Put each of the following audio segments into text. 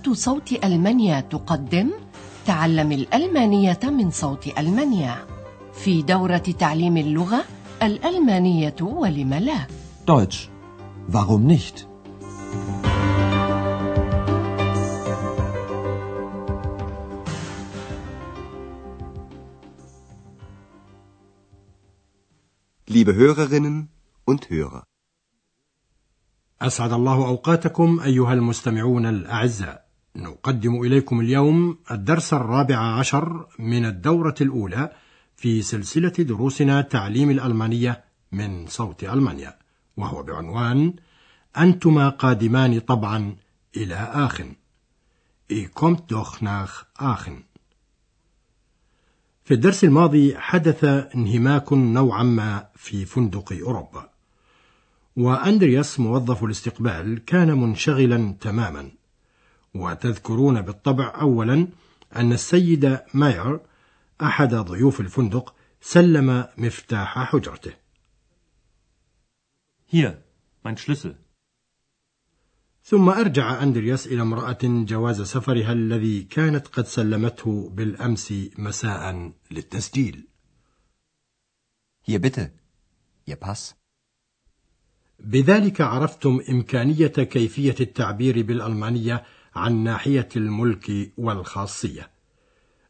إذاعة صوت ألمانيا تقدم تعلم الألمانية من صوت ألمانيا في دورة تعليم اللغة الألمانية ولم لا Deutsch. Warum nicht? Liebe Hörerinnen und Hörer. أسعد الله أوقاتكم أيها المستمعون الأعزاء نقدم إليكم اليوم الدرس الرابع عشر من الدورة الأولى في سلسلة دروسنا تعليم الألمانية من صوت ألمانيا وهو بعنوان أنتما قادمان طبعا إلى آخن كومت دوخ ناخ آخن في الدرس الماضي حدث انهماك نوعا ما في فندق أوروبا وأندرياس موظف الاستقبال كان منشغلا تماما. وتذكرون بالطبع أولا أن السيد ماير أحد ضيوف الفندق سلم مفتاح حجرته Hier, mein Schlüssel. ثم أرجع أندرياس إلى امرأة جواز سفرها الذي كانت قد سلمته بالأمس مساء للتسجيل Hier bitte. Ihr Pass. بذلك عرفتم إمكانية كيفية التعبير بالألمانية عن ناحية الملك والخاصية.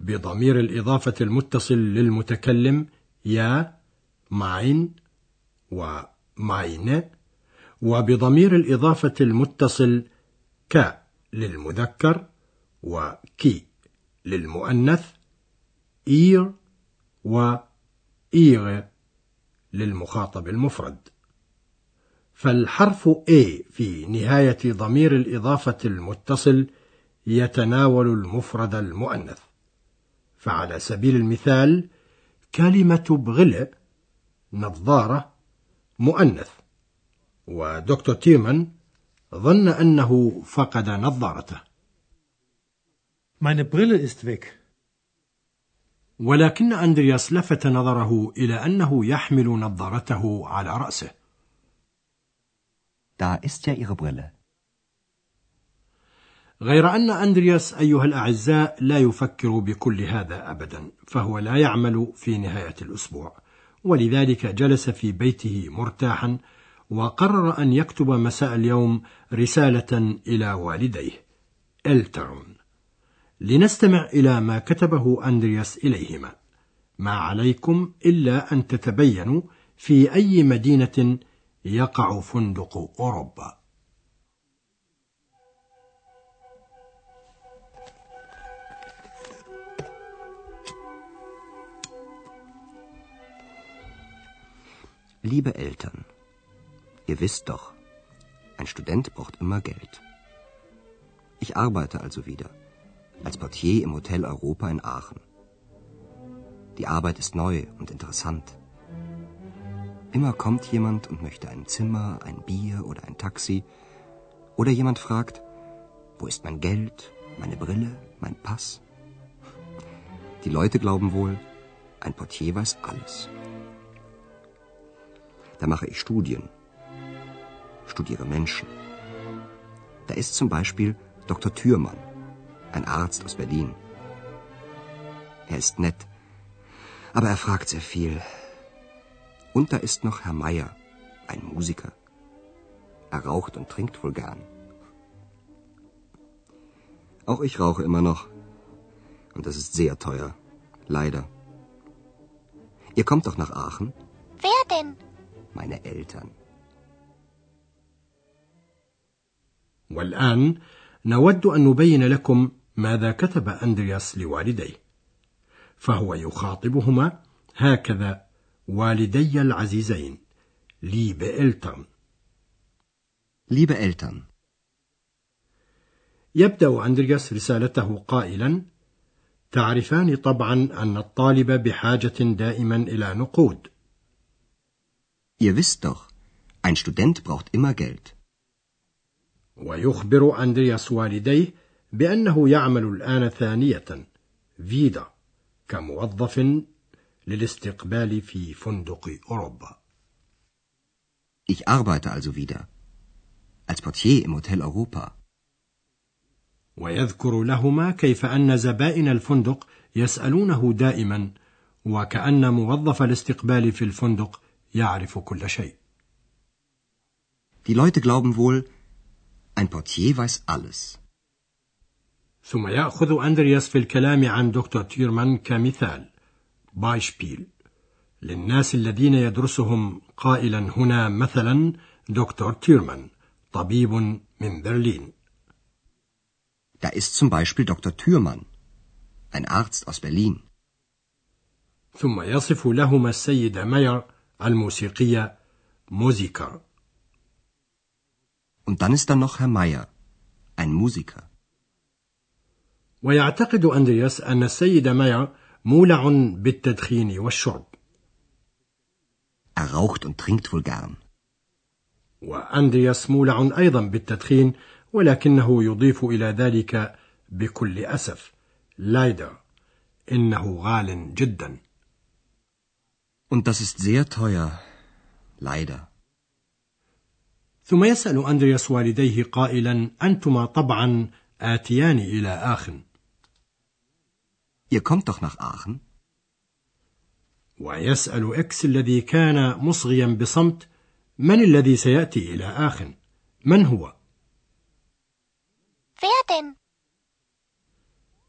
بضمير الإضافة المتصل للمتكلم يا ماين وماين وبضمير الإضافة المتصل ك للمذكر وكي للمؤنث إير وإيغ للمخاطب المفرد. فالحرف A في نهاية ضمير الإضافة المتصل يتناول المفرد المؤنث. فعلى سبيل المثال كلمة بغلة نظارة مؤنث. ودكتور تيرمان ظن أنه فقد نظارته. Meine Brille ist weg. ولكن أندرياس لفت نظره إلى أنه يحمل نظارته على رأسه. Da ist ja Ihre Brille. غير أن أندرياس أيها الأعزاء لا يفكر بكل هذا أبدا فهو لا يعمل في نهاية الأسبوع. ولذلك جلس في بيته مرتاحا وقرر أن يكتب مساء اليوم رسالة إلى والديه إلترون. لنستمع إلى ما كتبه أندرياس إليهما. ما عليكم إلا أن تتبينوا في أي مدينة يقع فندق أوروبا Liebe Eltern, ihr wisst doch, ein Student braucht immer Geld. Ich arbeite also wieder als Portier im Hotel Europa in Aachen. Die Arbeit ist neu und interessant. Immer kommt jemand und möchte ein Zimmer, ein Bier oder ein Taxi. Oder jemand fragt, wo ist mein Geld, meine Brille, mein Pass? Die Leute glauben wohl, ein Portier weiß alles. Da mache ich Studien, studiere Menschen. Da ist zum Beispiel Dr. Thürmann, ein Arzt aus Berlin. Er ist nett, aber er fragt sehr viel. Und da ist noch Herr Meier, ein Musiker. Er raucht und trinkt wohl gern. Auch ich rauche immer noch. Und das ist sehr teuer. Leider. Ihr kommt doch nach Aachen? Wer denn? Meine Eltern. والآن نود أن نبين لكم ماذا كتب أندرياس لوالديه فهو يخاطبهما هكذا والدي العزيزين ليب إلترن Liebe Eltern, يبدأ أندرياس رسالته قائلا تعرفان طبعا أن الطالب بحاجة دائما إلى نقود. Ihr wisst doch, ein Student braucht immer Geld. ويخبر أندرياس والديه بأنه يعمل الآن ثانية فيدا كموظف للاستقبال في فندق أوروبا Ich arbeite also wieder. Als Portier im Hotel Europa. ويذكر لهما كيف أن زبائن الفندق يسألونه دائما وكأن موظف الاستقبال في الفندق يعرف كل شيء. Die Leute glauben wohl, ein Portier weiß alles. ثم يأخذ أندرياس في الكلام عن دكتور تيرمان كمثال بايشبيل للناس الذين يدرسهم قائلا هنا مثلا دكتور تيرمان طبيب من برلين Da ist zum Beispiel Dr. Thürmann, ein Arzt aus Berlin. ثم يصف لهما السيد ماير الموسيقية موزيكر. Und dann ist da noch Herr Meyer, ein Musiker. ويعتقد أندرياس أن السيد ماير مولع بالتدخين والشرب. Er raucht und trinkt wohl gern. وأندرياس مولع أيضا بالتدخين ولكنه يضيف إلى ذلك بكل أسف لايدر إنه غال جدا Und das ist sehr teuer. Leider. ثم يسأل أندرياس والديه قائلا أنتما طبعا آتيان إلى آخن Ihr kommt doch nach Aachen? ويسأل إكس الذي كان مصغيا بصمت من الذي سيأتي إلى آخن؟ من هو؟ Denn?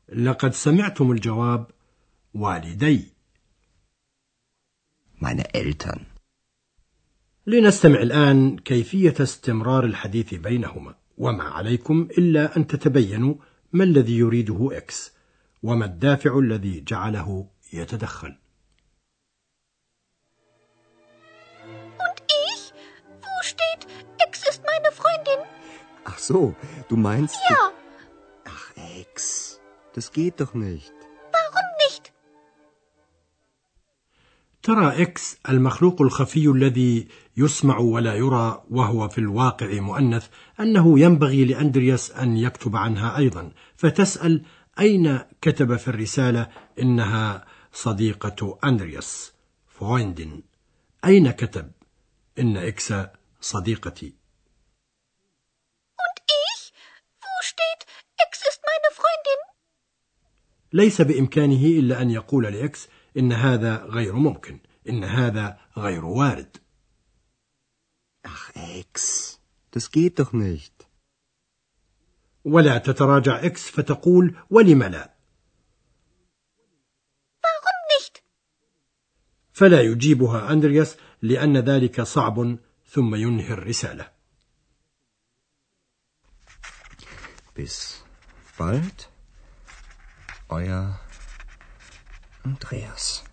لقد سمعتم الجواب والدي Meine Eltern. لنستمع الآن كيفية استمرار الحديث بينهما وما عليكم إلا أن تتبينوا ما الذي يريده إكس وما الدافع الذي جعله يتدخل? Ach so, du meinst... Ja, Ach, Ex. Das geht doch nicht. warum nicht? ترى إكس المخلوق الخفي الذي يسمع ولا يرى وهو في الواقع مؤنث أنه ينبغي لأندرياس أن يكتب عنها أيضا فتسأل أين كتب في الرسالة إنها صديقة أندرياس فويندن أين كتب إن إكس صديقتي Und ich? Wo steht, Ex ist meine Freundin? ليس بإمكانه إلا أن يقول لإكس إن هذا غير ممكن إن هذا غير وارد Ach, Ex. Das geht doch nicht. ولا تتراجع إكس فتقول ولم لا? فلا يجيبها أندرياس لأن ذلك صعب ثم ينهي الرسالة Bis bald. Euer Andreas.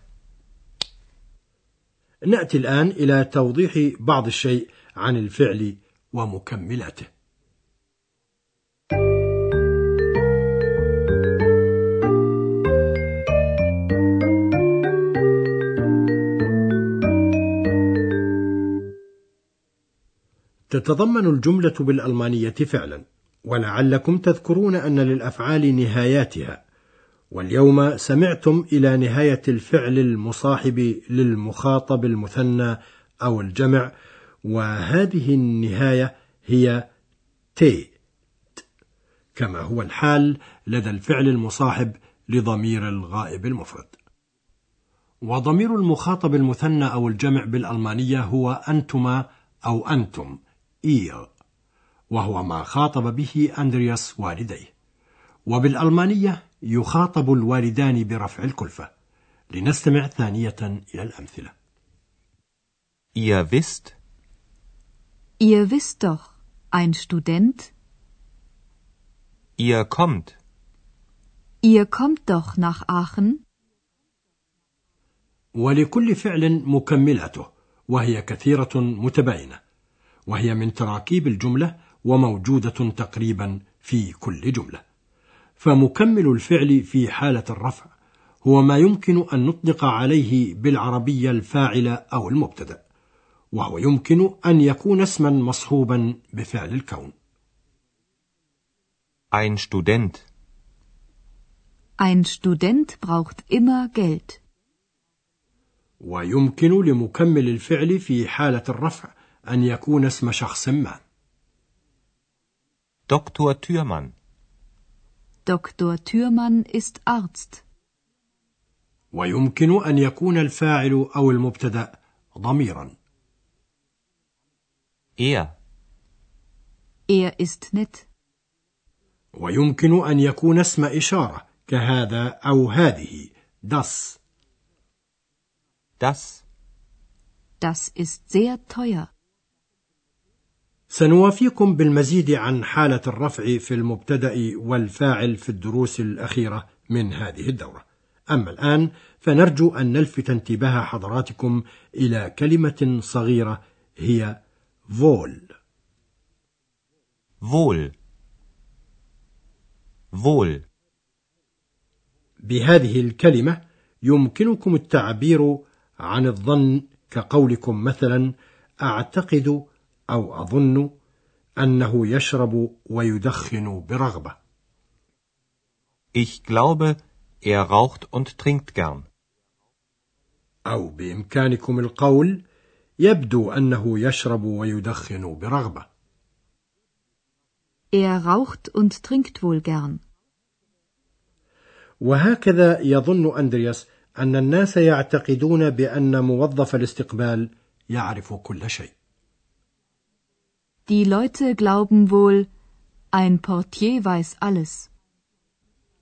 نأتي الآن إلى توضيح بعض الشيء عن الفعل ومكملاته تتضمن الجملة بالألمانية فعلا ولعلكم تذكرون أن للأفعال نهاياتها. واليوم سمعتم إلى نهاية الفعل المصاحب للمخاطب المثنى أو الجمع وهذه النهاية هي تي كما هو الحال لدى الفعل المصاحب لضمير الغائب المفرد. وضمير المخاطب المثنى أو الجمع بالألمانية هو أنتما أو أنتم. إير وهو ما خاطب به أندرياس والديه. وبالألمانية يخاطب الوالدان برفع الكلفة. لنستمع ثانية إلى الأمثلة. Ihr wisst, Ihr wisst doch, ein Student, ihr kommt, ihr kommt doch nach Aachen, ولكل فعل مكملاته وهي كثيرة متباينة. وهي من تراكيب الجملة وموجودة تقريبا في كل جملة. فمكمل الفعل في حالة الرفع هو ما يمكن أن نطلق عليه بالعربية الفاعل أو المبتدأ وهو يمكن أن يكون اسما مصحوبا بفعل الكون. Ein Student, ein Student braucht immer Geld. ويمكن لمكمل الفعل في حالة الرفع أن يكون اسم شخص ما Dr. Thürmann, Dr. Thürmann ist Arzt. ويمكن أن يكون الفاعل أو المبتدأ ضميرا Er. Er ist nett. ويمكن أن يكون اسم إشارة كهذا أو هذه das Das. Das ist sehr teuer. سنوافيكم بالمزيد عن حالة الرفع في المبتدأ والفاعل في الدروس الأخيرة من هذه الدورة أما الآن فنرجو أن نلفت انتباه حضراتكم إلى كلمة صغيرة هي فول Wohl. Wohl. بهذه الكلمة يمكنكم التعبير عن الظن كقولكم مثلا أعتقد أو أظن أنه يشرب ويدخن برغبة Ich glaube, er raucht und trinkt gern. أو بإمكانكم القول يبدو أنه يشرب ويدخن برغبة Er raucht und trinkt wohl gern. وهكذا يظن أندرياس أن الناس يعتقدون بأن موظف الاستقبال يعرف كل شيء Die Leute glauben wohl, ein Portier weiß alles.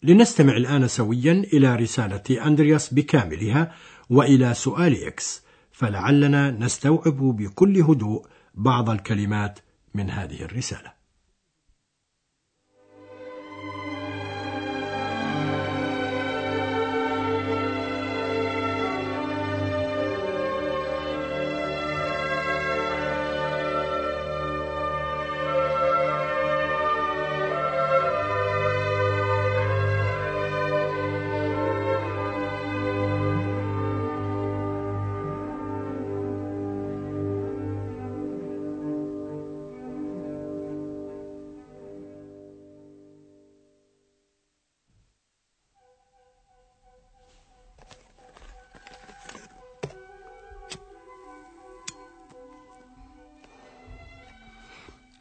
لنستمع الآن سويا إلى رسالة أندرياس بكاملها وإلى سؤال إكس فلعلنا نستوعب بكل هدوء بعض الكلمات من هذه الرسالة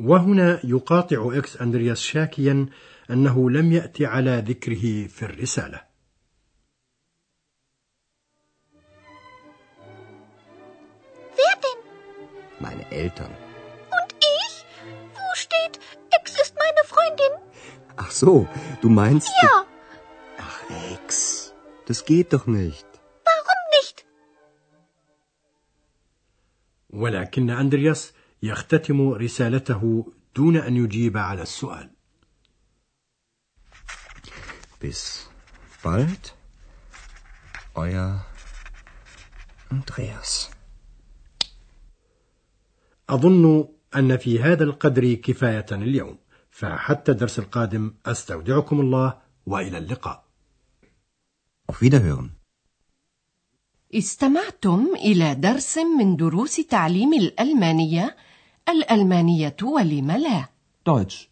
وهنا يقاطع إكس أندرياس شاكيا أنه لم يأتي على ذكره في الرسالة Wer denn? Meine Eltern. Und ich? Wo steht, Ex ist meine Freundin? Ach so, du meinst... Ja, Ach, Ex. Das geht doch nicht. warum nicht? ولكن أندرياس يختتم رسالته دون أن يجيب على السؤال Bis bald, euer Andreas. أظن أن في هذا القدر كفاية اليوم فحتى الدرس القادم أستودعكم الله وإلى اللقاء Auf Wiederhören. استمعتم إلى درس من دروس تعليم الألمانية الألمانية ولم لا Deutsch.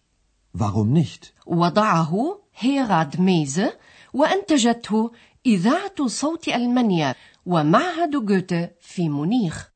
Warum nicht? وضعه هيراد ميزه وأنتجته إذاعة صوت ألمانيا ومعهد جوته في مونيخ